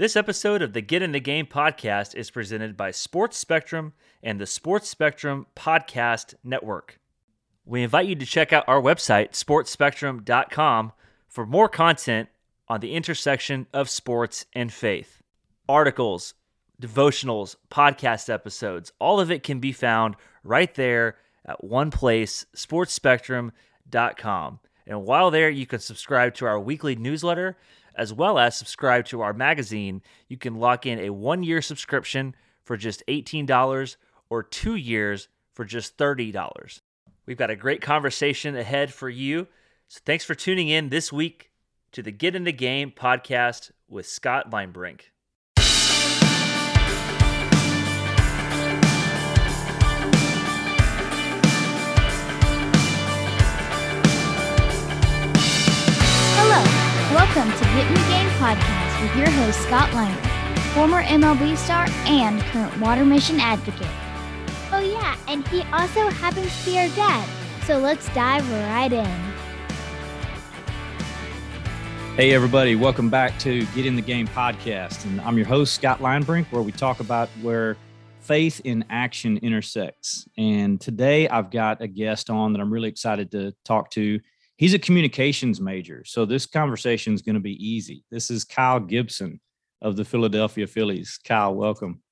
This episode of the Get in the Game podcast is presented by Sports Spectrum and the Sports Spectrum Podcast Network. We invite you to check out our website, sportspectrum.com, for more content on the intersection of sports and faith. Articles, devotionals, podcast episodes, all of it can be found right there at one place, sportspectrum.com. And while there, you can subscribe to our weekly newsletter as well as subscribe to our magazine. You can lock in a one year subscription for just $18 or two years for just $30. We've got a great conversation ahead for you. So thanks for tuning in this week to the Get in the Game podcast with Scott Linebrink. Welcome to Get in the Game podcast with your host, Scott Linebrink, former MLB star and current water mission advocate. Oh, yeah, and he also happens to be our dad. So let's dive right in. Hey, everybody, welcome back to Get in the Game podcast. And I'm your host, Scott Linebrink, where we talk about where faith in action intersects. And today I've got a guest on that I'm really excited to talk to he's a communications major. So this conversation is going to be easy. This is Kyle Gibson of the Philadelphia Phillies. Kyle, welcome.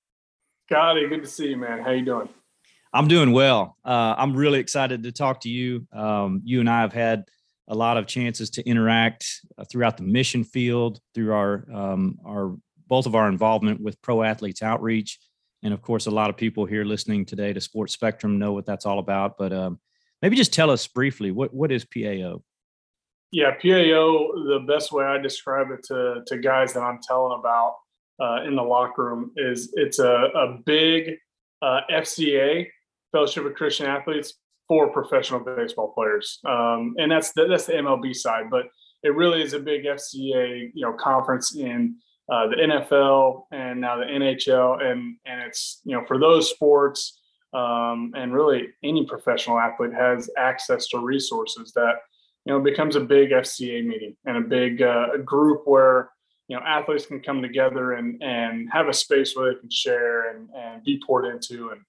Scotty, good to see you, man. How you doing? I'm doing well. Uh, I'm really excited to talk to you. Um, you and I have had a lot of chances to interact uh, throughout the mission field, through our um, our both of our involvement with Pro Athletes Outreach, and of course, a lot of people here listening today to Sports Spectrum know what that's all about. But um, Maybe just tell us briefly what what is PAO? Yeah, PAO. The best way I describe it to to guys that I'm telling about uh, in the locker room is it's a a big uh, FCA Fellowship of Christian Athletes for professional baseball players, um, and that's the, that's the MLB side. But it really is a big FCA you know conference in uh, the NFL and now the NHL, and and it's you know for those sports um, and really any professional athlete has access to resources that you know becomes a big FCA meeting and a big uh, group where you know athletes can come together and and have a space where they can share and and be poured into and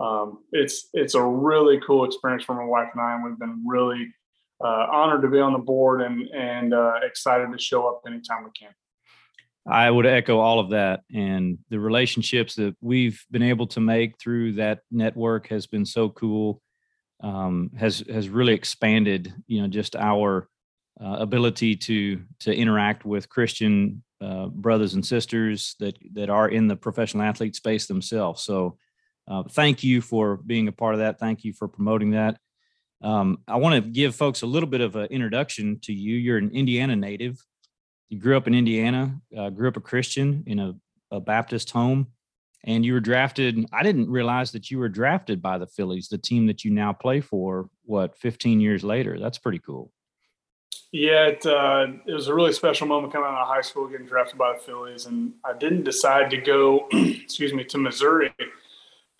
um, it's it's a really cool experience for my wife and I and we've been really uh, honored to be on the board and and uh, excited to show up anytime we can. I would echo all of that. And the relationships that we've been able to make through that network has been so cool. Um, has has really expanded, you know, just our uh, ability to to interact with Christian uh, brothers and sisters that that are in the professional athlete space themselves. So, uh, thank you for being a part of that. Thank you for promoting that. Um, I want to give folks a little bit of an introduction to you. You're an Indiana native you grew up in Indiana, uh, grew up a Christian in a, a Baptist home, and you were drafted. I didn't realize that you were drafted by the Phillies, the team that you now play for. What, 15 years later? That's pretty cool. Yeah, it, uh, it was a really special moment coming out of high school, getting drafted by the Phillies, and I didn't decide to go, excuse me, to Missouri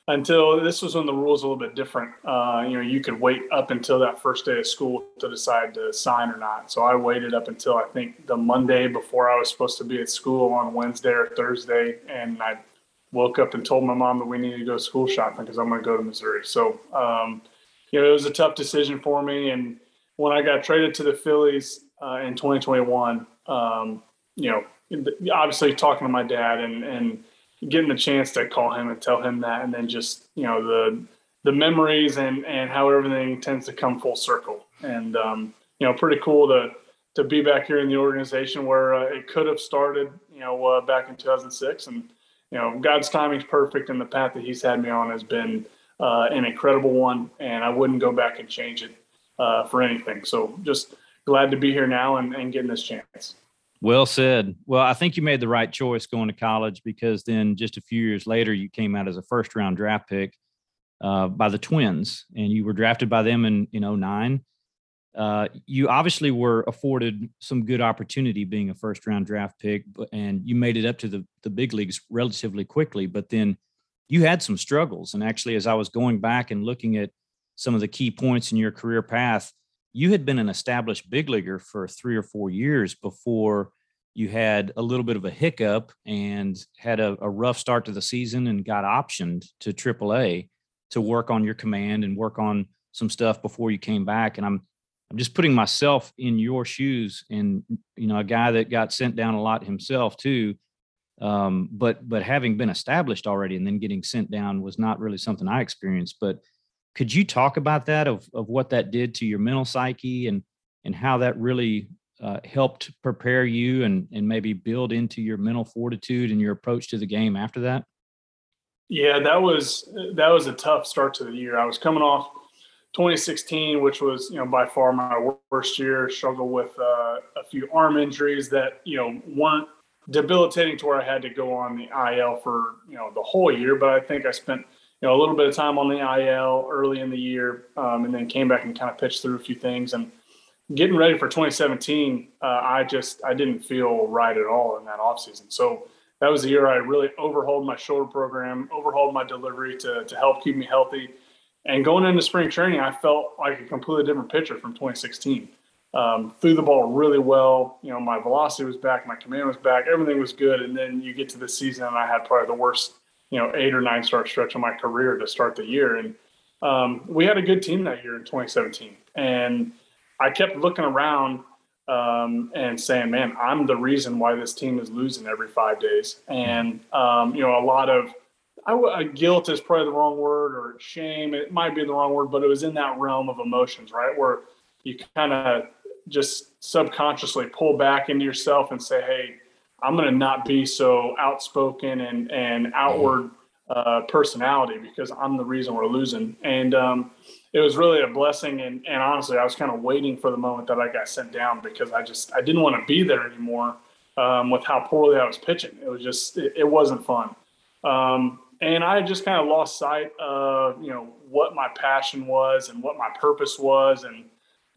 until this was when the rules a little bit different. Uh, you know, you could wait up until that first day of school to decide to sign or not. So I waited up until I think the Monday before I was supposed to be at school on Wednesday or Thursday, and I woke up and told my mom that we needed to go school shopping because I'm going to go to Missouri. So, um, you know, it was a tough decision for me. And when I got traded to the Phillies uh, in 2021, um, you know, obviously talking to my dad and and getting the chance to call him and tell him that, and then just you know the the memories and and how everything tends to come full circle, and um, you know, pretty cool to to be back here in the organization where uh, it could have started, you know, uh, back in 2006, and you know, God's timing's perfect, and the path that He's had me on has been uh, an incredible one, and I wouldn't go back and change it uh, for anything. So just glad to be here now and, and getting this chance. Well said. Well, I think you made the right choice going to college because then just a few years later, you came out as a first round draft pick uh, by the Twins and you were drafted by them in, in 09. Uh, you obviously were afforded some good opportunity being a first round draft pick, and you made it up to the, the big leagues relatively quickly. But then you had some struggles. And actually, as I was going back and looking at some of the key points in your career path, you had been an established big leaguer for three or four years before you had a little bit of a hiccup and had a, a rough start to the season and got optioned to AAA to work on your command and work on some stuff before you came back. And I'm I'm just putting myself in your shoes and you know a guy that got sent down a lot himself too um, but but having been established already and then getting sent down was not really something i experienced but could you talk about that of, of what that did to your mental psyche and and how that really uh, helped prepare you and and maybe build into your mental fortitude and your approach to the game after that yeah that was that was a tough start to the year i was coming off 2016, which was you know by far my worst year, struggled with uh, a few arm injuries that you know weren't debilitating to where I had to go on the IL for you know the whole year. But I think I spent you know a little bit of time on the IL early in the year, um, and then came back and kind of pitched through a few things. And getting ready for 2017, uh, I just I didn't feel right at all in that offseason. So that was the year I really overhauled my shoulder program, overhauled my delivery to to help keep me healthy and going into spring training, I felt like a completely different pitcher from 2016. Um, threw the ball really well. You know, my velocity was back, my command was back, everything was good. And then you get to the season, and I had probably the worst, you know, eight or nine start stretch of my career to start the year. And um, we had a good team that year in 2017. And I kept looking around um, and saying, man, I'm the reason why this team is losing every five days. And, um, you know, a lot of I, uh, guilt is probably the wrong word or shame. It might be the wrong word, but it was in that realm of emotions, right? Where you kind of just subconsciously pull back into yourself and say, Hey, I'm going to not be so outspoken and, and outward uh, personality because I'm the reason we're losing. And um, it was really a blessing. And, and honestly, I was kind of waiting for the moment that I got sent down because I just, I didn't want to be there anymore um, with how poorly I was pitching. It was just, it, it wasn't fun. Um, and I just kind of lost sight of you know what my passion was and what my purpose was, and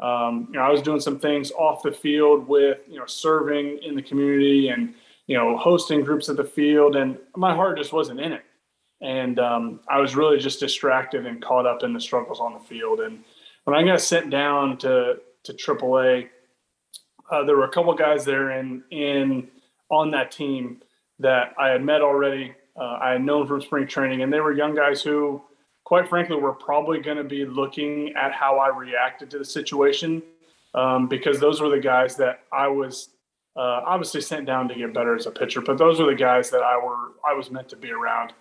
um, you know I was doing some things off the field with you know serving in the community and you know hosting groups at the field, and my heart just wasn't in it, and um, I was really just distracted and caught up in the struggles on the field. And when I got sent down to to AAA, uh, there were a couple guys there in in on that team that I had met already uh, I had known from spring training, and they were young guys who, quite frankly, were probably going to be looking at how I reacted to the situation um, because those were the guys that I was uh, obviously sent down to get better as a pitcher, but those were the guys that I were I was meant to be around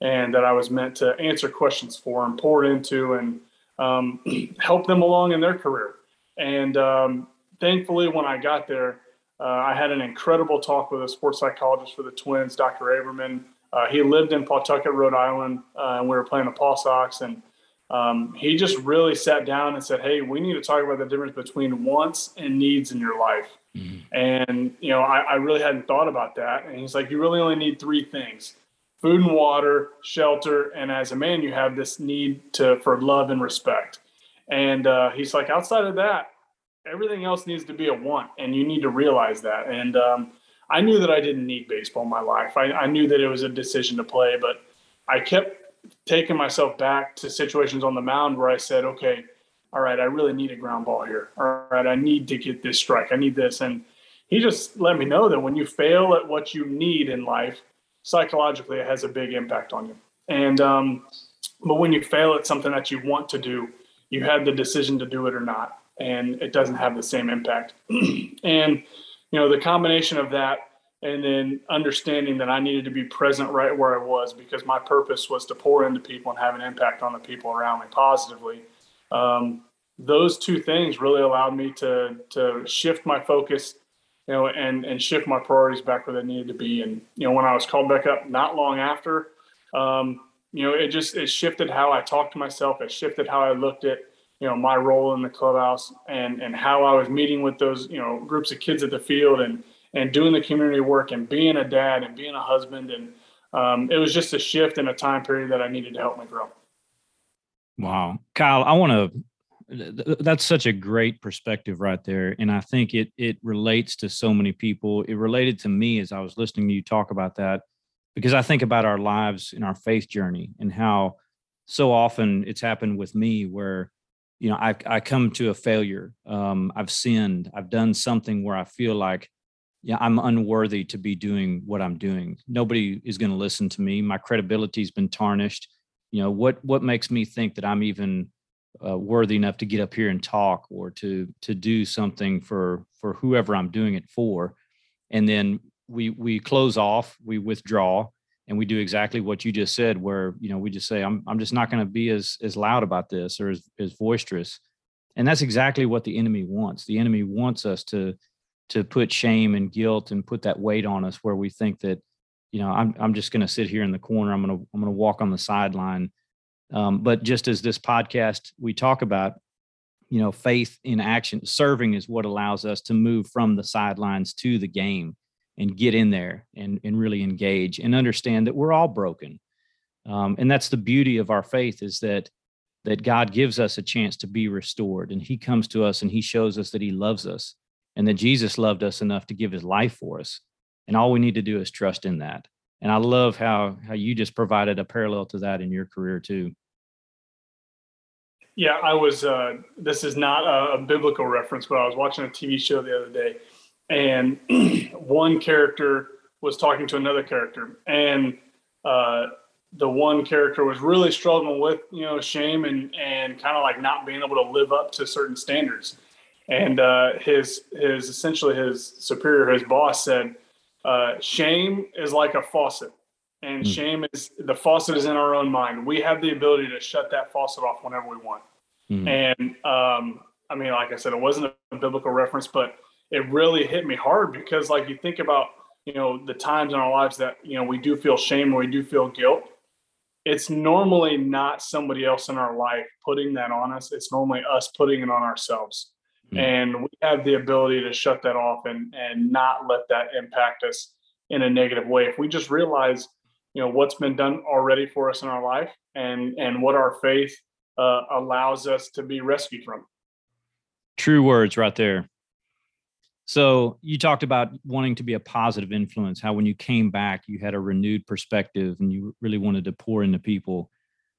and that I was meant to answer questions for and pour into and um, help them along in their career. And um, thankfully, when I got there, uh, I had an incredible talk with a sports psychologist for the Twins, Dr. Aberman. Uh, he lived in Pawtucket, Rhode Island, uh, and we were playing the Paw Sox. And um, he just really sat down and said, "Hey, we need to talk about the difference between wants and needs in your life." Mm-hmm. And you know, I, I, really hadn't thought about that. And he's like, "You really only need three things: food and water, shelter, and as a man, you have this need to for love and respect." And uh, he's like, outside of that, everything else needs to be a want, and you need to realize that. And um, I knew that I didn't need baseball in my life. I, I knew that it was a decision to play, but I kept taking myself back to situations on the mound where I said, okay, all right, I really need a ground ball here. All right, I need to get this strike. I need this. And he just let me know that when you fail at what you need in life, psychologically, it has a big impact on you. And, um, but when you fail at something that you want to do, you have the decision to do it or not. And it doesn't have the same impact. and, you know, the combination of that and then understanding that I needed to be present right where I was because my purpose was to pour into people and have an impact on the people around me positively. Um, those two things really allowed me to to shift my focus, you know, and and shift my priorities back where they needed to be. And you know, when I was called back up, not long after, um, you know, it just it shifted how I talked to myself. It shifted how I looked at you know my role in the clubhouse and and how I was meeting with those you know groups of kids at the field and and doing the community work and being a dad and being a husband and um, it was just a shift in a time period that I needed to help me grow. Wow, Kyle, I want to. That's such a great perspective right there, and I think it it relates to so many people. It related to me as I was listening to you talk about that, because I think about our lives in our faith journey and how so often it's happened with me where you know I I come to a failure. Um, I've sinned. I've done something where I feel like yeah, I'm unworthy to be doing what I'm doing. Nobody is going to listen to me. My credibility's been tarnished. You know, what what makes me think that I'm even uh, worthy enough to get up here and talk or to to do something for for whoever I'm doing it for? And then we we close off, we withdraw, and we do exactly what you just said, where you know we just say, I'm I'm just not going to be as as loud about this or as as boisterous. And that's exactly what the enemy wants. The enemy wants us to to put shame and guilt and put that weight on us where we think that you know i'm, I'm just going to sit here in the corner i'm going to i'm going to walk on the sideline um, but just as this podcast we talk about you know faith in action serving is what allows us to move from the sidelines to the game and get in there and, and really engage and understand that we're all broken um, and that's the beauty of our faith is that that god gives us a chance to be restored and he comes to us and he shows us that he loves us and that Jesus loved us enough to give his life for us. And all we need to do is trust in that. And I love how how you just provided a parallel to that in your career too. Yeah, I was. Uh, this is not a, a biblical reference, but I was watching a TV show the other day, and one character was talking to another character, and uh, the one character was really struggling with you know shame and and kind of like not being able to live up to certain standards and uh, his his essentially his superior, his boss said, uh, "Shame is like a faucet, and mm. shame is the faucet is in our own mind. We have the ability to shut that faucet off whenever we want." Mm. And um, I mean, like I said, it wasn't a biblical reference, but it really hit me hard because, like, you think about you know the times in our lives that you know we do feel shame or we do feel guilt it's normally not somebody else in our life putting that on us it's normally us putting it on ourselves mm And we have the ability to shut that off and and not let that impact us in a negative way. If we just realize, you know, what's been done already for us in our life and and what our faith uh, allows us to be rescued from. True words right there. So you talked about wanting to be a positive influence, how when you came back, you had a renewed perspective and you really wanted to pour into people.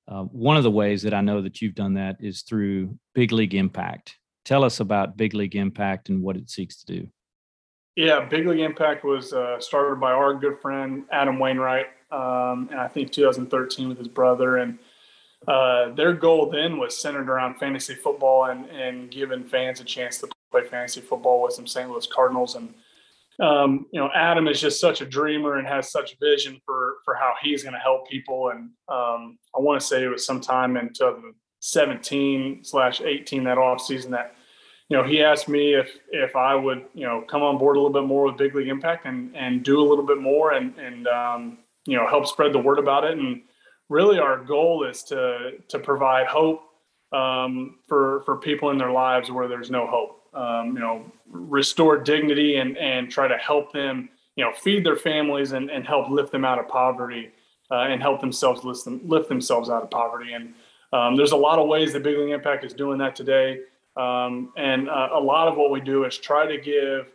Uh, one of the ways that I know that you've done that is through Big League Impact. Tell us about Big League Impact and what it seeks to do. Yeah, Big League Impact was uh, started by our good friend Adam Wainwright, um, and I think 2013 with his brother. And uh, their goal then was centered around fantasy football and, and giving fans a chance to play fantasy football with some St. Louis Cardinals. And um, you know, Adam is just such a dreamer and has such vision for for how he's going to help people. And um, I want to say it was sometime in 17 slash 18 that off season that you know he asked me if if I would you know come on board a little bit more with Big League Impact and and do a little bit more and and um, you know help spread the word about it and really our goal is to to provide hope um, for for people in their lives where there's no hope um, you know restore dignity and and try to help them you know feed their families and, and help lift them out of poverty uh, and help themselves lift, them, lift themselves out of poverty and um, there's a lot of ways that Big League Impact is doing that today. Um, and uh, a lot of what we do is try to give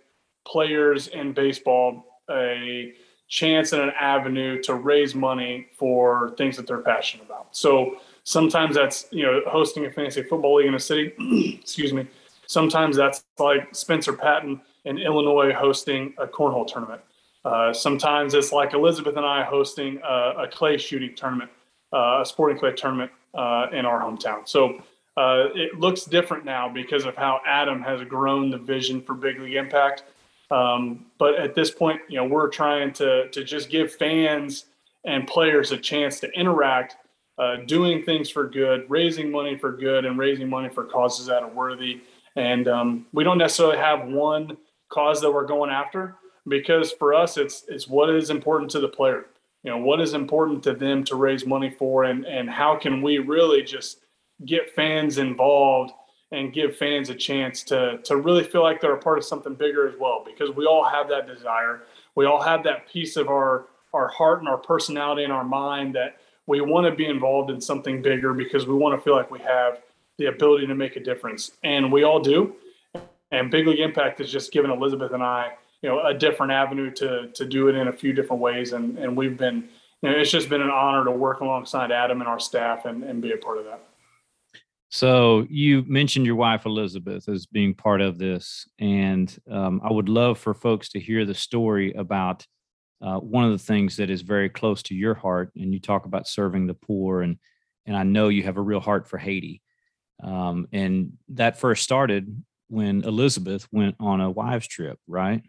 players in baseball a chance and an avenue to raise money for things that they're passionate about. So sometimes that's, you know, hosting a fantasy football league in a city, excuse me. Sometimes that's like Spencer Patton in Illinois hosting a cornhole tournament. Uh, sometimes it's like Elizabeth and I hosting a, a clay shooting tournament, uh, a sporting clay tournament uh, in our hometown. So uh, it looks different now because of how Adam has grown the vision for Big League Impact. Um, but at this point, you know, we're trying to to just give fans and players a chance to interact, uh, doing things for good, raising money for good, and raising money for causes that are worthy. And um, we don't necessarily have one cause that we're going after because for us, it's it's what is important to the player. You know what is important to them to raise money for and and how can we really just get fans involved and give fans a chance to to really feel like they're a part of something bigger as well because we all have that desire. We all have that piece of our our heart and our personality and our mind that we want to be involved in something bigger because we want to feel like we have the ability to make a difference. And we all do. And big league impact has just given elizabeth and i you know a different avenue to to do it in a few different ways. And and we've been you know it's just been an honor to work alongside adam and our staff and, and be a part of that. So you mentioned your wife Elizabeth as being part of this, and um, I would love for folks to hear the story about uh, one of the things that is very close to your heart. And you talk about serving the poor, and and I know you have a real heart for Haiti. Um, and that first started when Elizabeth went on a wives trip, right?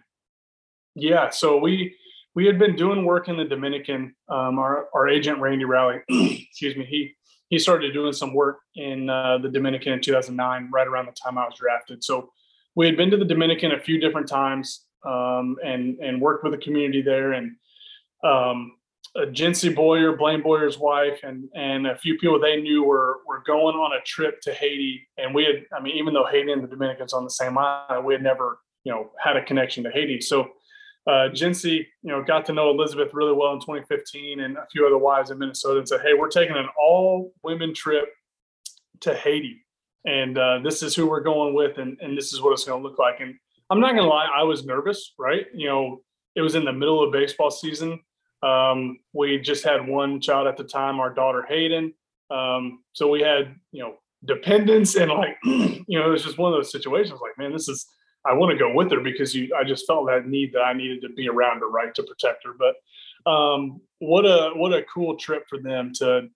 Yeah. So we we had been doing work in the Dominican. Um, our our agent Randy Rowley, excuse me, he he started doing some work in uh, the Dominican in 2009, right around the time I was drafted. So we had been to the Dominican a few different times um, and and worked with the community there. And um, uh, Jency Boyer, Blaine Boyer's wife, and and a few people they knew were were going on a trip to Haiti. And we had, I mean, even though Haiti and the Dominican's on the same island, we had never you know had a connection to Haiti. So uh, Jency, you know, got to know Elizabeth really well in 2015 and a few other wives in Minnesota and said, Hey, we're taking an all women trip to Haiti. And uh, this is who we're going with, and, and this is what it's going to look like. And I'm not going to lie, I was nervous, right? You know, it was in the middle of baseball season. Um, we just had one child at the time, our daughter Hayden. Um, so we had, you know, dependence and like, you know, it was just one of those situations like, man, this is, I want to go with her because you, I just felt that need that I needed to be around her, right, to protect her. But um, what a what a cool trip for them to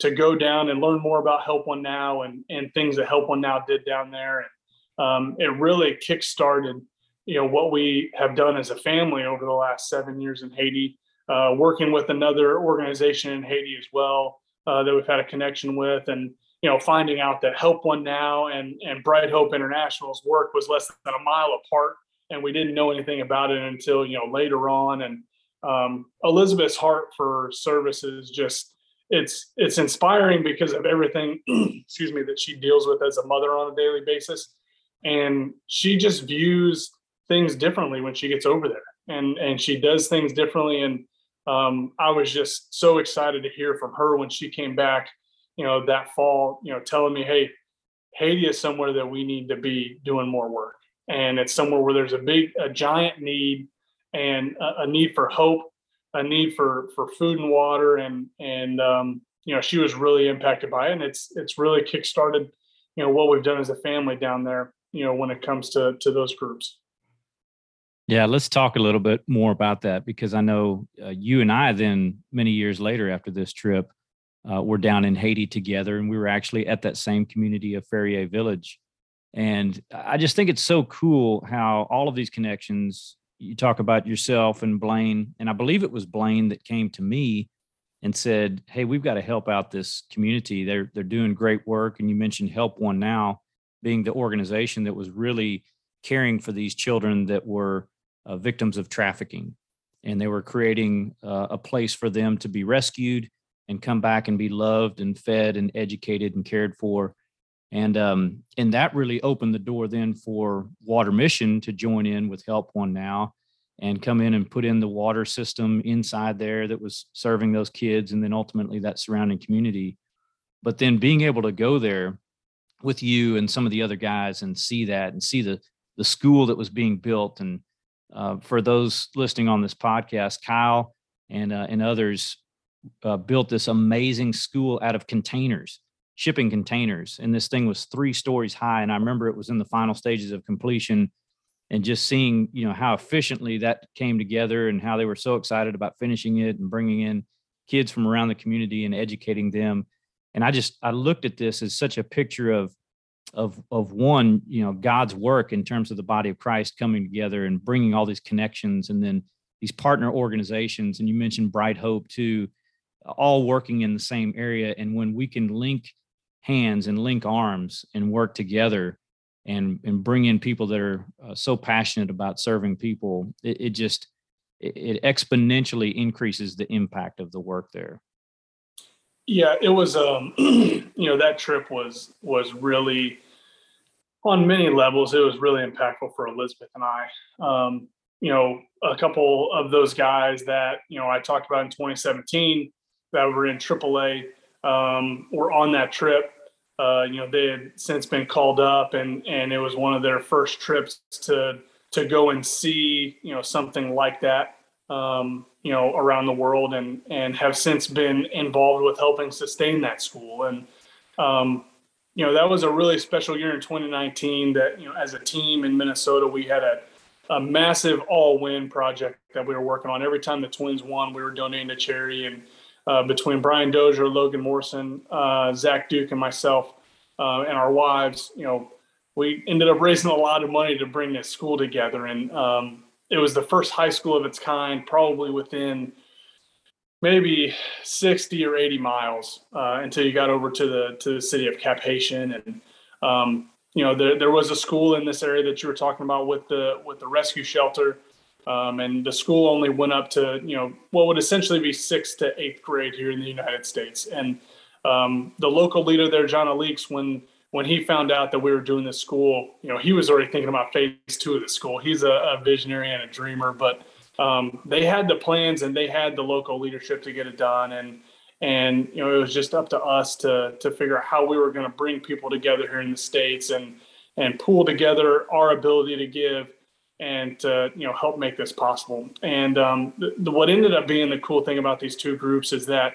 to go down and learn more about Help One Now and and things that Help One Now did down there. And um, it really kick-started, you know, what we have done as a family over the last seven years in Haiti, uh, working with another organization in Haiti as well uh, that we've had a connection with, and you know, finding out that Help One Now and and Bright Hope International's work was less than a mile apart, and we didn't know anything about it until you know later on. And um, Elizabeth's heart for service is just it's it's inspiring because of everything, excuse me, that she deals with as a mother on a daily basis, and she just views things differently when she gets over there, and and she does things differently. And um, I was just so excited to hear from her when she came back you know, that fall, you know, telling me, hey, Haiti is somewhere that we need to be doing more work. And it's somewhere where there's a big, a giant need and a, a need for hope, a need for, for food and water. And, and, um, you know, she was really impacted by it. And it's, it's really kickstarted, you know, what we've done as a family down there, you know, when it comes to, to those groups. Yeah, let's talk a little bit more about that because I know uh, you and I then many years later after this trip uh, were down in Haiti together, and we were actually at that same community of Ferrier Village. And I just think it's so cool how all of these connections. You talk about yourself and Blaine, and I believe it was Blaine that came to me and said, "Hey, we've got to help out this community. They're they're doing great work." And you mentioned Help One Now being the organization that was really caring for these children that were uh, victims of trafficking, and they were creating uh, a place for them to be rescued and come back and be loved and fed and educated and cared for. And um, and that really opened the door then for Water Mission to join in with Help One Now and come in and put in the water system inside there that was serving those kids and then ultimately that surrounding community. But then being able to go there with you and some of the other guys and see that and see the the school that was being built and uh, for those listening on this podcast, Kyle and uh, and others uh, built this amazing school out of containers, shipping containers, and this thing was three stories high. And I remember it was in the final stages of completion, and just seeing you know how efficiently that came together and how they were so excited about finishing it and bringing in kids from around the community and educating them. And I just I looked at this as such a picture of of of one you know God's work in terms of the body of Christ coming together and bringing all these connections and then these partner organizations and you mentioned Bright Hope too all working in the same area. And when we can link hands and link arms and work together and and bring in people that are uh, so passionate about serving people, it, it just it, it exponentially increases the impact of the work there. Yeah, it was um you know that trip was was really on many levels it was really impactful for Elizabeth and I. Um, you know, a couple of those guys that, you know, I talked about in 2017 that were in AAA um, were on that trip. Uh, you know, they had since been called up, and and it was one of their first trips to to go and see you know something like that. Um, you know, around the world, and and have since been involved with helping sustain that school. And um, you know, that was a really special year in 2019 that, you know, as a team in Minnesota, we had a, a massive all win project that we were working on. Every time the Twins won, we were donating to charity. And uh, between Brian Dozier, Logan Morrison, uh, Zach Duke, and myself, uh, and our wives, you know, we ended up raising a lot of money to bring this school together. And um, it was the first high school of its kind, probably within maybe 60 or 80 miles uh, until you got over to the to the city of Cap and um, you know there, there was a school in this area that you were talking about with the with the rescue shelter. Um, and the school only went up to you know what would essentially be sixth to eighth grade here in the United States. And um, the local leader there John Aleeks when when he found out that we were doing this school you know he was already thinking about phase two of the school. He's a, a visionary and a dreamer but um, they had the plans and they had the local leadership to get it done. And and you know it was just up to us to to figure out how we were going to bring people together here in the states and and pool together our ability to give and to you know help make this possible. And um, the, the, what ended up being the cool thing about these two groups is that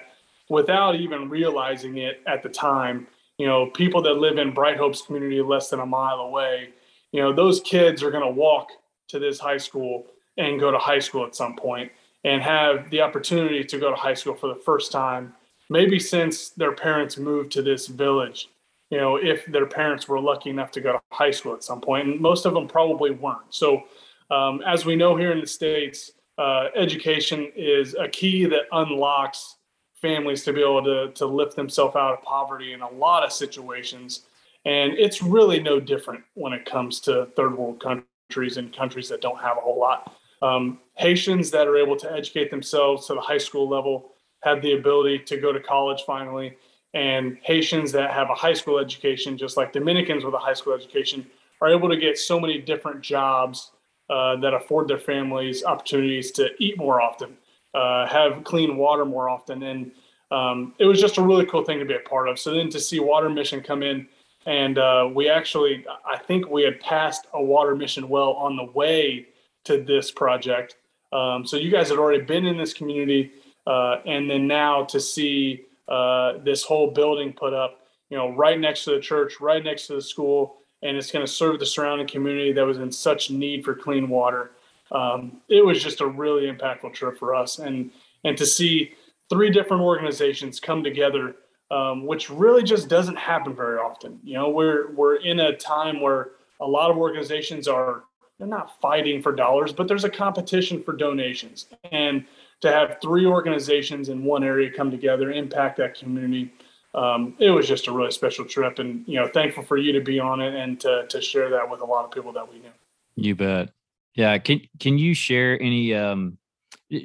without even realizing it at the time you know people that live in bright hopes community less than a mile away you know those kids are going to walk to this high school and go to high school at some point and have the opportunity to go to high school for the first time, maybe since their parents moved to this village. You know, if their parents were lucky enough to go to high school at some point, and most of them probably weren't. So, um, as we know here in the States, uh, education is a key that unlocks families to be able to, to lift themselves out of poverty in a lot of situations. And it's really no different when it comes to third world countries and countries that don't have a whole lot. Um, Haitians that are able to educate themselves to the high school level have the ability to go to college finally. And Haitians that have a high school education, just like Dominicans with a high school education, are able to get so many different jobs uh, that afford their families opportunities to eat more often, uh, have clean water more often. And um, it was just a really cool thing to be a part of. So then to see Water Mission come in, and uh, we actually, I think we had passed a Water Mission well on the way to this project. Um, so you guys had already been in this community, uh, and then now to see uh, this whole building put up, you know, right next to the church, right next to the school, and it's going to serve the surrounding community that was in such need for clean water. Um, it was just a really impactful trip for us, and and to see three different organizations come together, um, which really just doesn't happen very often. You know, we're we're in a time where a lot of organizations are they're not fighting for dollars, but there's a competition for donations. And to have three organizations in one area come together, impact that community, um, it was just a really special trip. And, you know, thankful for you to be on it and to, to share that with a lot of people that we knew. You bet. Yeah. Can, can you share any, um,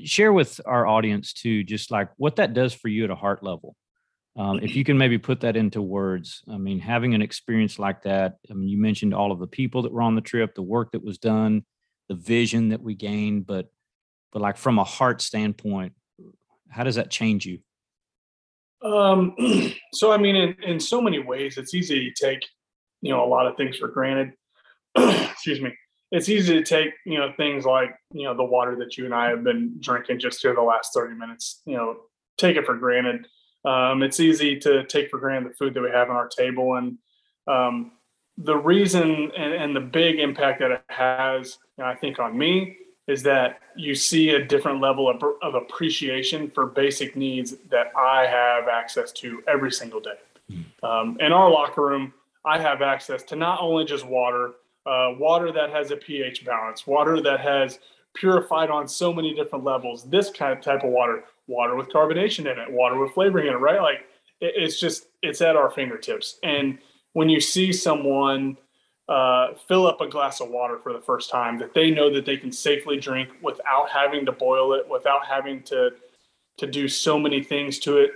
share with our audience too, just like what that does for you at a heart level? Um, if you can maybe put that into words, I mean, having an experience like that, I mean, you mentioned all of the people that were on the trip, the work that was done, the vision that we gained, but, but like from a heart standpoint, how does that change you? Um, so, I mean, in, in so many ways, it's easy to take, you know, a lot of things for granted. Excuse me. It's easy to take, you know, things like, you know, the water that you and I have been drinking just here the last 30 minutes, you know, take it for granted um, it's easy to take for granted the food that we have on our table. And um, the reason and, and, the big impact that it has, you know, I think, on me is that you see a different level of, of appreciation for basic needs that I have access to every single day. Hmm. Um, in our locker room, I have access to not only just water, uh, water that has a pH balance, water that has purified on so many different levels, this kind of type of water, water with carbonation in it, water with flavoring in it, right? Like it, it's just it's at our fingertips. And when you see someone uh, fill up a glass of water for the first time that they know that they can safely drink without having to boil it, without having to to do so many things to it,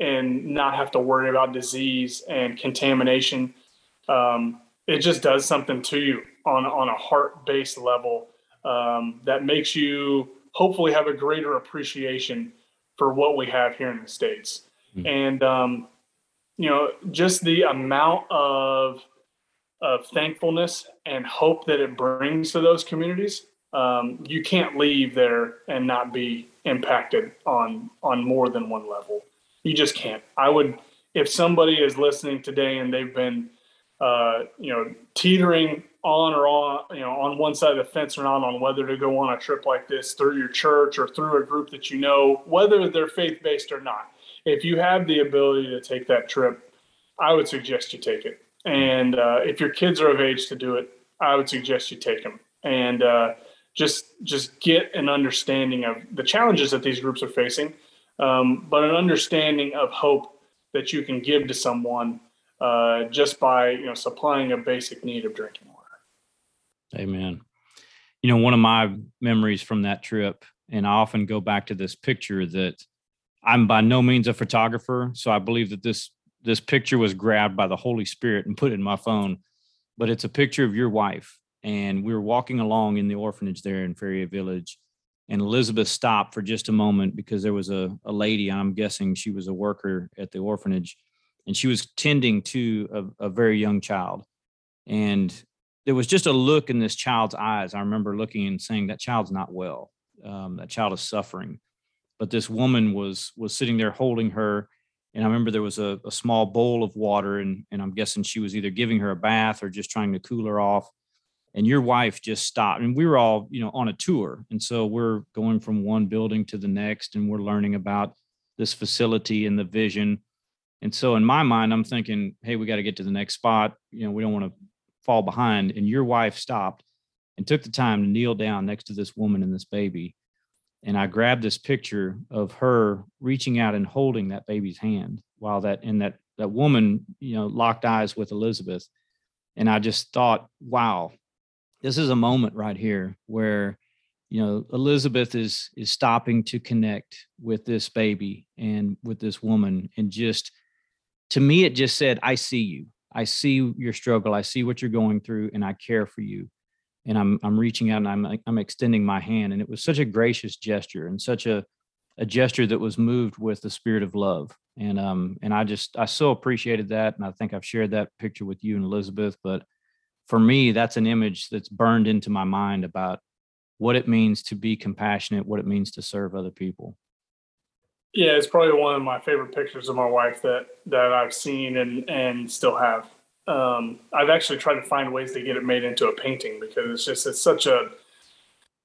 and not have to worry about disease and contamination. Um, it just does something to you on on a heart based level um, that makes you hopefully have a greater appreciation for what we have here in the states. Mm-hmm. and um, you know just the amount of of thankfulness and hope that it brings to those communities um, you can't leave there and not be impacted on on more than one level. You just can't. I would if somebody is listening today and they've been, uh, you know, teetering on or on, you know, on one side of the fence or not on whether to go on a trip like this through your church or through a group that you know, whether they're faith based or not. If you have the ability to take that trip, I would suggest you take it. And uh, if your kids are of age to do it, I would suggest you take them. And uh, just just get an understanding of the challenges that these groups are facing, um, but an understanding of hope that you can give to someone uh, just by you know supplying a basic need of drinking water. Amen. You know, one of my memories from that trip, and I often go back to this picture that I'm by no means a photographer, so I believe that this this picture was grabbed by the Holy Spirit and put in my phone. But it's a picture of your wife, and we were walking along in the orphanage there in Ferrier Village, and Elizabeth stopped for just a moment because there was a, a lady, I'm guessing she was a worker at the orphanage, and she was tending to a, a very young child. And there was just a look in this child's eyes. I remember looking and saying, That child's not well. Um, that child is suffering. But this woman was was sitting there holding her. And I remember there was a, a small bowl of water, and, and I'm guessing she was either giving her a bath or just trying to cool her off and your wife just stopped and we were all you know on a tour and so we're going from one building to the next and we're learning about this facility and the vision and so in my mind i'm thinking hey we got to get to the next spot. You know we don't want to fall behind. And your wife stopped and took the time to kneel down next to this woman and this baby. And i grabbed this picture of her reaching out and holding that baby's hand while that and that that woman you know locked eyes with elizabeth. And i just thought wow this is a moment right here where you know elizabeth is is stopping to connect with this baby and with this woman and just to me it just said i see you. I see your struggle. I see what you're going through and i care for you. And i'm i'm reaching out and i'm i'm extending my hand and it was such a gracious gesture and such a a gesture that was moved with the spirit of love. And um and i just i so appreciated that and i think i've shared that picture with you and elizabeth but for me, that's an image that's burned into my mind about what it means to be compassionate, what it means to serve other people. Yeah, it's probably one of my favorite pictures of my wife that that I've seen and and still have. Um, I've actually tried to find ways to get it made into a painting because it's just it's such a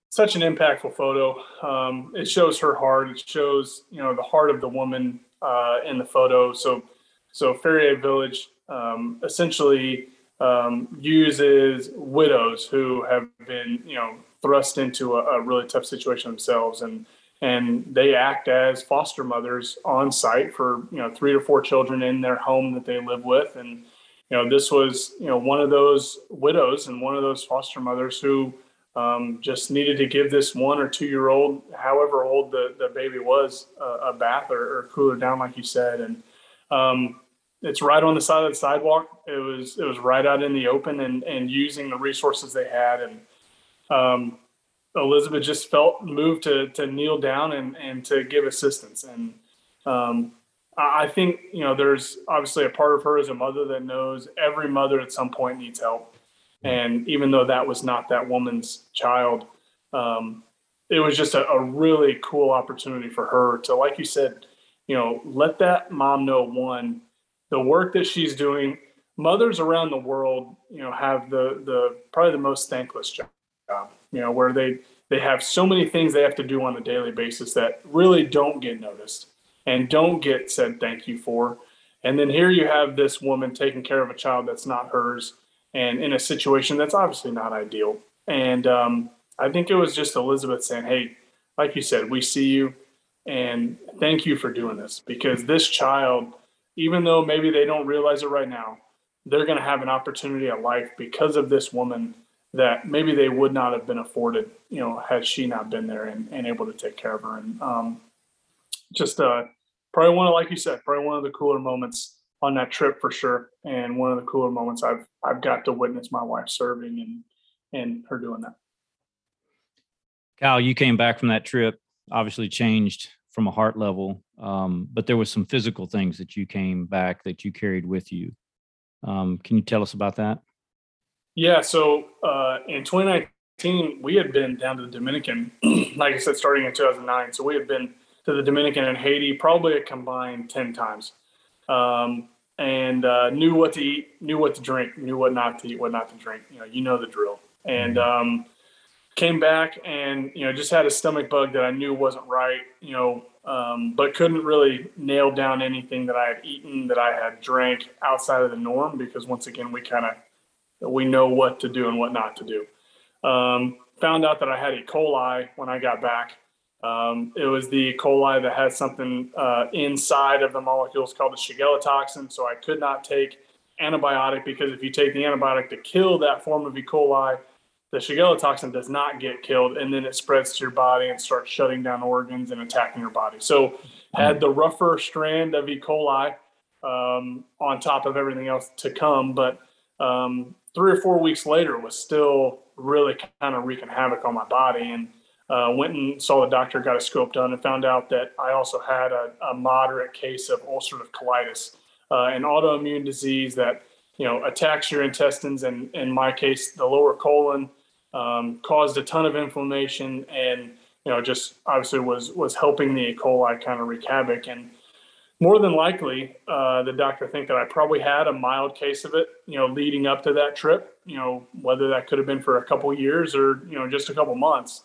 such an impactful photo. Um, it shows her heart. It shows you know the heart of the woman uh, in the photo. So so Ferrier Village um, essentially um, uses widows who have been, you know, thrust into a, a, really tough situation themselves, and and they act as foster mothers on site for you know three to four children in their home that they live with, and you know this was you know one of those widows and one of those foster mothers who um, just needed to give this one or two year old, however old the, the baby was, uh, a bath or, or cool her down, like you said, and um, it's right on the side of the sidewalk. It was it was right out in the open and and using the resources they had. And um, Elizabeth just felt moved to to kneel down and and to give assistance and um, I think you know there's obviously a part of her as a mother that knows every mother at some point needs help and even though that was not that woman's child um, it was just a, a really cool opportunity for her to like you said you know let that mom know one the work that she's doing. Mothers around the world, you know, have the the probably the most thankless job. You know, where they they have so many things they have to do on a daily basis that really don't get noticed and don't get said thank you for. And then here you have this woman taking care of a child that's not hers and in a situation that's obviously not ideal. And um, I think it was just Elizabeth saying, Hey, like you said, we see you and thank you for doing this because this child even though maybe they don't realize it right now, they're going to have an opportunity at life because of this woman that maybe they would not have been afforded, you know, had she not been there and, and able to take care of her. And um, just uh, probably one of, like you said, probably one of the cooler moments on that trip for sure. And one of the cooler moments I've, I've got to witness my wife serving and, and her doing that. Kyle, you came back from that trip, obviously changed from a heart level, um, but there was some physical things that you came back that you carried with you. Um, can you tell us about that? Yeah. So uh, in 2019, we had been down to the Dominican, like I said, starting in 2009. So we had been to the Dominican and Haiti probably a combined 10 times. um, and uh, knew what to eat, knew what to drink, knew what not to eat, what not to drink. You know, you know the drill. And um, came back and you know just had a stomach bug that I knew wasn't right. You know, um, but couldn't really nail down anything that I had eaten that I had drank outside of the norm because once again we kind of we know what to do and what not to do. Um, found out that I had E. coli when I got back. Um, it was the E. coli that had something uh, inside of the molecules called the Shigella toxin. So I could not take antibiotic because if you take the antibiotic to kill that form of E. coli, the Shigella toxin does not get killed, and then it spreads to your body and starts shutting down organs and attacking your body. So had the rougher strand of E. coli um, on top of everything else to come, but um, three or four weeks later was still really kind of wreaking havoc on my body and uh, went and saw the doctor, got a scope done, and found out that I also had a, a moderate case of ulcerative colitis, uh, an autoimmune disease that you know attacks your intestines, and in my case, the lower colon, um, caused a ton of inflammation, and you know just obviously was was helping the E. coli kind of wreak havoc. And more than likely, uh, the doctor think that I probably had a mild case of it, you know, leading up to that trip. You know, whether that could have been for a couple years or you know just a couple months.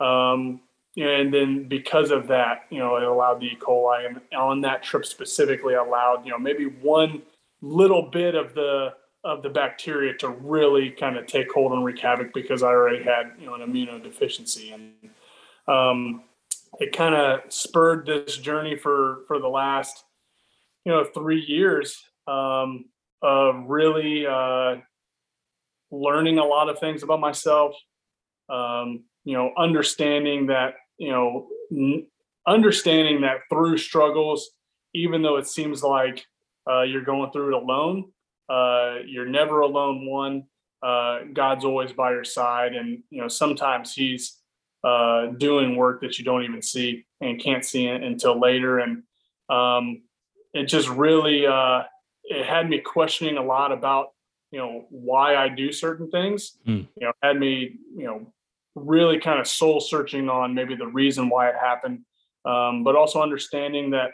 Um, and then because of that, you know, it allowed the E. coli, and on that trip specifically, allowed you know maybe one little bit of the of the bacteria to really kind of take hold and wreak havoc because I already had you know an immunodeficiency, and um, it kind of spurred this journey for for the last you know three years um, of really uh, learning a lot of things about myself. Um, you know, understanding that you know, n- understanding that through struggles, even though it seems like uh, you're going through it alone, uh, you're never alone. One, uh, God's always by your side, and you know sometimes He's uh, doing work that you don't even see and can't see it until later. And um, it just really uh, it had me questioning a lot about you know why I do certain things. Mm. You know, had me you know really kind of soul searching on maybe the reason why it happened, um, but also understanding that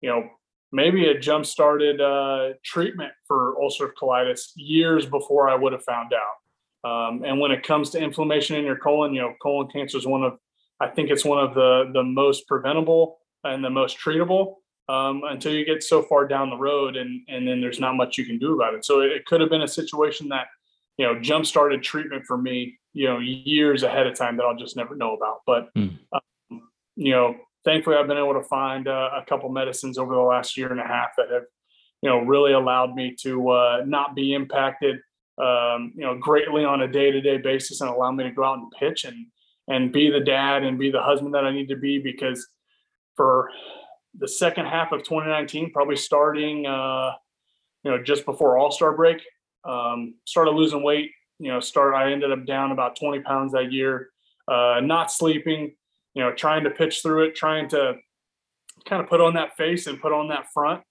you know maybe it jump started uh, treatment for ulcerative colitis years before I would have found out. Um, and when it comes to inflammation in your colon, you know, colon cancer is one of, I think it's one of the the most preventable and the most treatable um, until you get so far down the road, and and then there's not much you can do about it. So it, it could have been a situation that, you know, jump started treatment for me, you know, years ahead of time that I'll just never know about. But, Mm. um, you know, thankfully I've been able to find uh, a couple medicines over the last year and a half that have, you know, really allowed me to uh, not be impacted um, you know, greatly on a day-to-day basis and allow me to go out and pitch and and be the dad and be the husband that I need to be because for the second half of 2019, probably starting uh, you know, just before All-Star break, um, started losing weight, you know, start I ended up down about 20 pounds that year, uh, not sleeping, you know, trying to pitch through it, trying to kind of put on that face and put on that front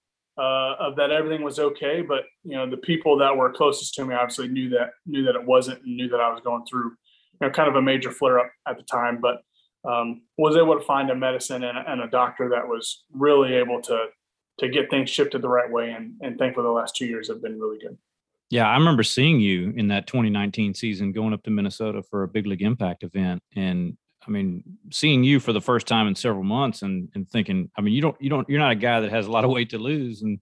uh, of that everything was okay. But you know, the people that were closest to me obviously knew that knew that it wasn't and knew that I was going through you know kind of a major flare up at the time. But um, was able to find a medicine and, a- and a doctor that was really able to to get things shifted the right way. And and thankfully, the last two years have been really good. Yeah, I remember seeing you in that 2019 season going up to Minnesota for a big league impact event. And I mean, seeing you for the first time in several months and, and thinking, I mean, you don't, you don't, you're not a guy that has a lot of weight to lose. And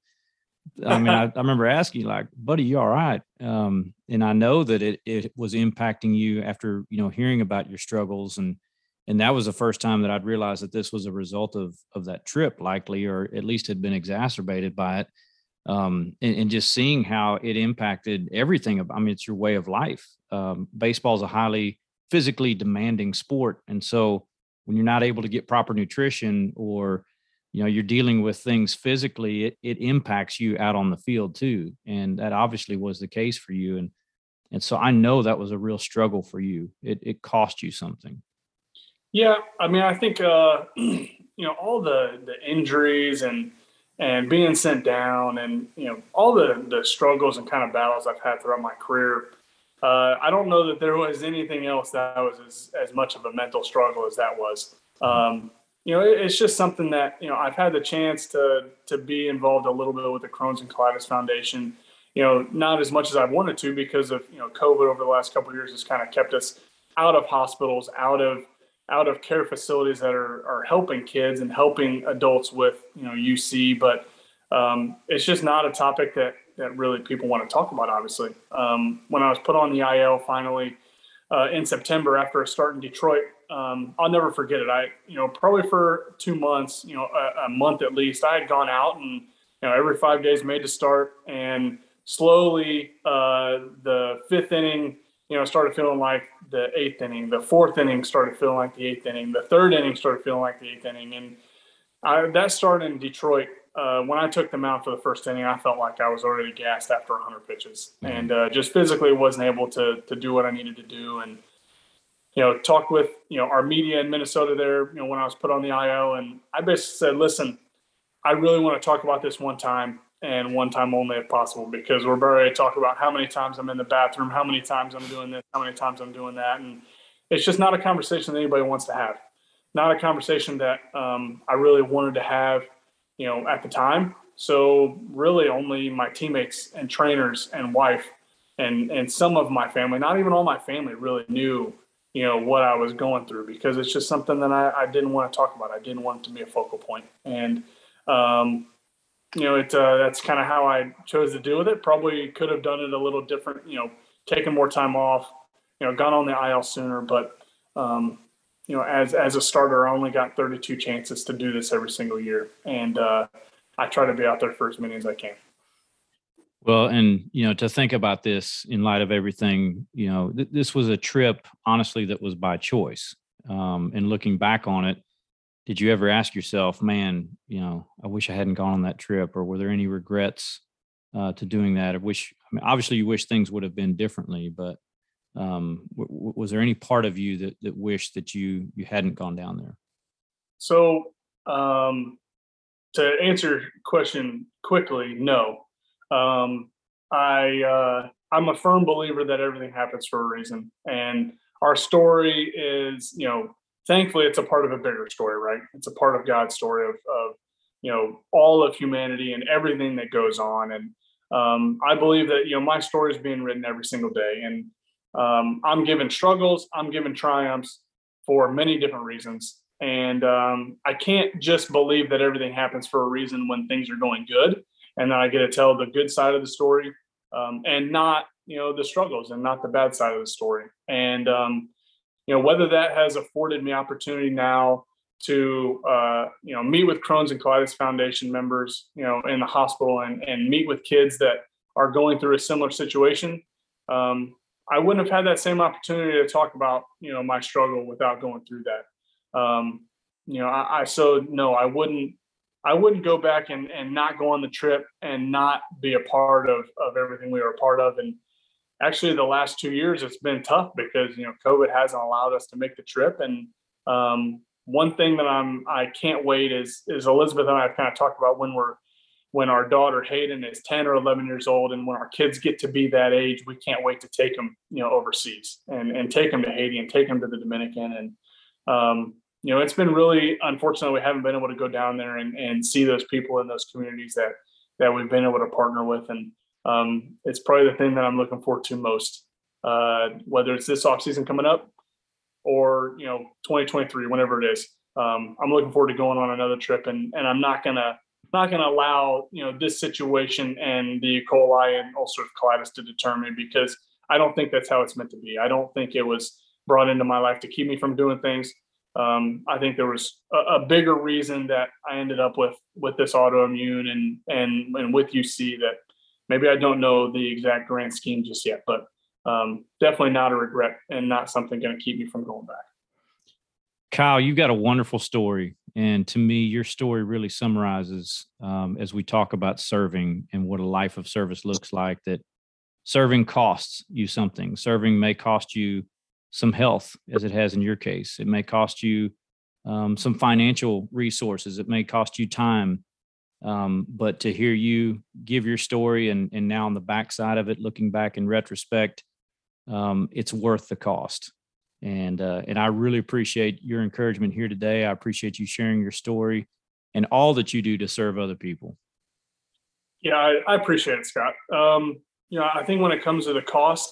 I mean, I, I remember asking like, buddy, you all right? Um, and I know that it, it was impacting you after, you know, hearing about your struggles. And, and that was the first time that I'd realized that this was a result of, of that trip likely, or at least had been exacerbated by it um, and, and just seeing how it impacted everything. I mean, it's your way of life. Um, baseball is a highly physically demanding sport, and so when you're not able to get proper nutrition or you know you're dealing with things physically, it it impacts you out on the field too, and that obviously was the case for you. And and so I know that was a real struggle for you. It it cost you something. Yeah, I mean, I think uh, you know all the the injuries and and being sent down, and you know all the the struggles and kind of battles I've had throughout my career. Uh, I don't know that there was anything else that was as, as much of a mental struggle as that was. Um, you know, it's just something that you know I've had the chance to to be involved a little bit with the Crohn's and Colitis Foundation. You know, not as much as I wanted to because of you know COVID over the last couple years has kind of kept us out of hospitals, out of out of care facilities that are are helping kids and helping adults with you know UC, but um, it's just not a topic that that really people want to talk about. Obviously, um, when I was put on the IL finally uh, in September after a start in Detroit, um, I'll never forget it. I, you know, probably for two months, you know, a, a, month at least, I had gone out and, you know, every five days made to start and slowly uh, the fifth inning, you know, started feeling like the eighth inning. The fourth inning started feeling like the eighth inning. The third inning started feeling like the eighth inning. And I, that started in Detroit. Uh, when I took them out for the first inning, I felt like I was already gassed after 100 pitches, mm-hmm. and uh, just physically wasn't able to to do what I needed to do. And you know, talked with, you know, our media in Minnesota there, you know, when I was put on the IO and I basically said, listen, I really want to talk about this one time and one time only if possible, because we're ready to talk about how many times I'm in the bathroom, how many times I'm doing this, how many times I'm doing that. And it's just not a conversation that anybody wants to have. Not a conversation that um, I really wanted to have, you know, at the time. So really only my teammates and trainers and wife and, and some of my family, not even all my family really knew you know what I was going through because it's just something that I, I didn't want to talk about. I didn't want it to be a focal point, and um, you know it uh, that's kind of how I chose to deal with it. Probably could have done it a little different, you know, taken more time off, you know, gone on the IL sooner. But um, you know, as as a starter, I only got 32 chances to do this every single year, and uh, I try to be out there for as many as I can. Well, and you know, to think about this in light of everything, you know, th- this was a trip, honestly, that was by choice. Um, and looking back on it, did you ever ask yourself, man, you know, I wish I hadn't gone on that trip, or were there any regrets uh, to doing that? I wish, I mean, obviously, you wish things would have been differently, but um, w- was there any part of you that that wished that you you hadn't gone down there? So, um, to answer your question quickly, no. Um, I uh, I'm a firm believer that everything happens for a reason, and our story is, you know, thankfully it's a part of a bigger story, right? It's a part of God's story of, of you know all of humanity and everything that goes on, and um, I believe that you know my story is being written every single day, and um, I'm given struggles, I'm given triumphs for many different reasons, and um, I can't just believe that everything happens for a reason when things are going good and then I get to tell the good side of the story um, and not you know the struggles and not the bad side of the story. And um, you know whether that has afforded me opportunity now to uh, you know meet with Crohn's and Colitis Foundation members you know in the hospital and and meet with kids that are going through a similar situation. Um, I wouldn't have had that same opportunity to talk about you know my struggle without going through that. Um, you know, I, I so no, I wouldn't I wouldn't go back and, and not go on the trip and not be a part of, of everything we were a part of. And actually the last two years it's been tough because, you know, COVID hasn't allowed us to make the trip. And um, one thing that I'm I can't wait is is Elizabeth and I have kind of talked about when we're when our daughter Hayden is 10 or 11 years old and when our kids get to be that age, we can't wait to take them, you know, overseas and, and take them to Haiti and take them to the Dominican. And, um, you know, it's been really unfortunate we haven't been able to go down there and, and see those people in those communities that that we've been able to partner with. And um, it's probably the thing that I'm looking forward to most, uh, whether it's this off season coming up or, you know, 2023, whenever it is. Um, I'm looking forward to going on another trip and, and I'm not going to, not going to allow, you know, this situation and the E. coli and ulcerative colitis to determine because I don't think that's how it's meant to be. I don't think it was brought into my life to keep me from doing things um, I think there was a, a, bigger reason that I ended up with with this autoimmune and and and with UC that maybe I don't know the exact grand scheme just yet, but um, definitely not a regret and not something going to keep me from going back. Kyle, you've got a wonderful story, and to me, your story really summarizes um, as we talk about serving and what a life of service looks like. That serving costs you something. Serving may cost you some health, as it has in your case. It may cost you um, some financial resources. It may cost you time. Um, but to hear you give your story and and now on the backside of it, looking back in retrospect, um, it's worth the cost. And uh, and I really appreciate your encouragement here today. I appreciate you sharing your story and all that you do to serve other people. Yeah, I, I appreciate it, Scott. Um, you know, I think when it comes to the cost,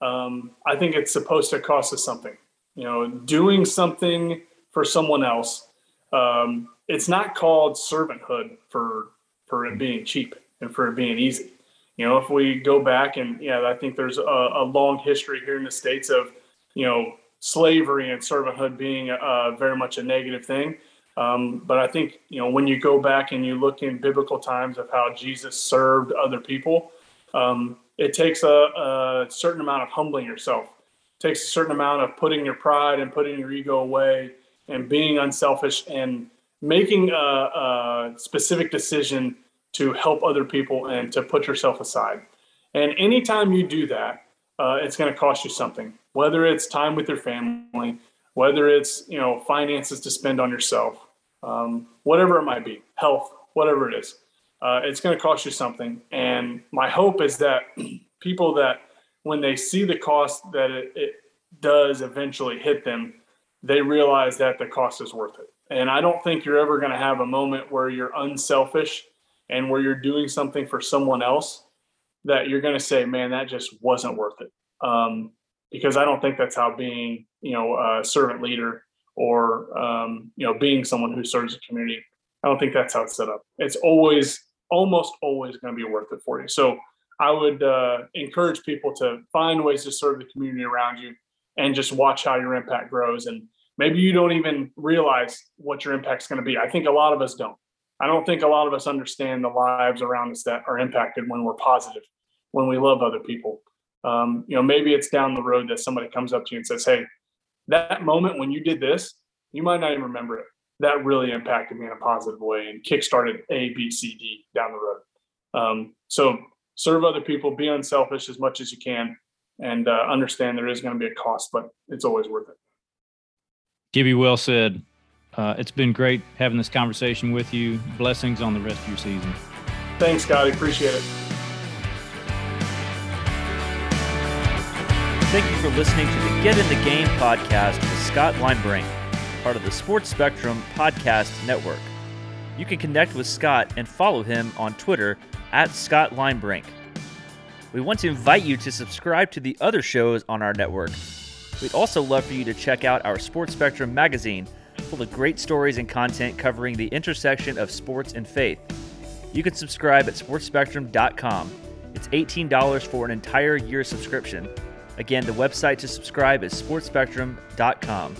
um, I think it's supposed to cost us something. You know, doing something for someone else. Um, it's not called servanthood for for it being cheap and for it being easy. You know, if we go back and yeah, I think there's a, a long history here in the states of you know slavery and servanthood being a, very much a negative thing. Um, but I think you know when you go back and you look in biblical times of how Jesus served other people, um, it takes a, a, certain amount of humbling yourself. It takes a certain amount of putting your pride and putting your ego away and being unselfish and making a, a specific decision to help other people and to put yourself aside. And anytime you do that, uh, it's going to cost you something. Whether it's time with your family, whether it's you know finances to spend on yourself, um, whatever it might be, health, whatever it is, uh, it's going to cost you something. And my hope is that people that when they see the cost that it, it does eventually hit them, they realize that the cost is worth it. And I don't think you're ever going to have a moment where you're unselfish and where you're doing something for someone else that you're going to say, man, that just wasn't worth it. Um, because I don't think that's how being, you know, a servant leader or, um, you know, being someone who serves the community, I don't think that's how it's set up. It's always, almost always going to be worth it for you. So I would uh, encourage people to find ways to serve the community around you and just watch how your impact grows. And maybe you don't even realize what your impact's going to be. I think a lot of us don't. I don't think a lot of us understand the lives around us that are impacted when we're positive, when we love other people. Um, you know, maybe it's down the road that somebody comes up to you and says, "Hey, that moment when you did this, you might not even remember it. That really impacted me in a positive way and kickstarted A, B, C, D down the road." Um, so serve other people, be unselfish as much as you can, and uh, understand there is going to be a cost, but it's always worth it. Gibby, well said. Uh, it's been great having this conversation with you. Blessings on the rest of your season. Thanks, Scotty. Appreciate it. Thank you for listening to the Get in the Game podcast with Scott Linebrink, part of the Sports Spectrum Podcast Network. You can connect with Scott and follow him on Twitter at Scott Linebrink. We want to invite you to subscribe to the other shows on our network. We'd also love for you to check out our Sports Spectrum magazine full of great stories and content covering the intersection of sports and faith. You can subscribe at sportsspectrum.com. It's $18 for an entire year subscription. Again, the website to subscribe is sportsspectrum.com.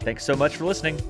Thanks so much for listening.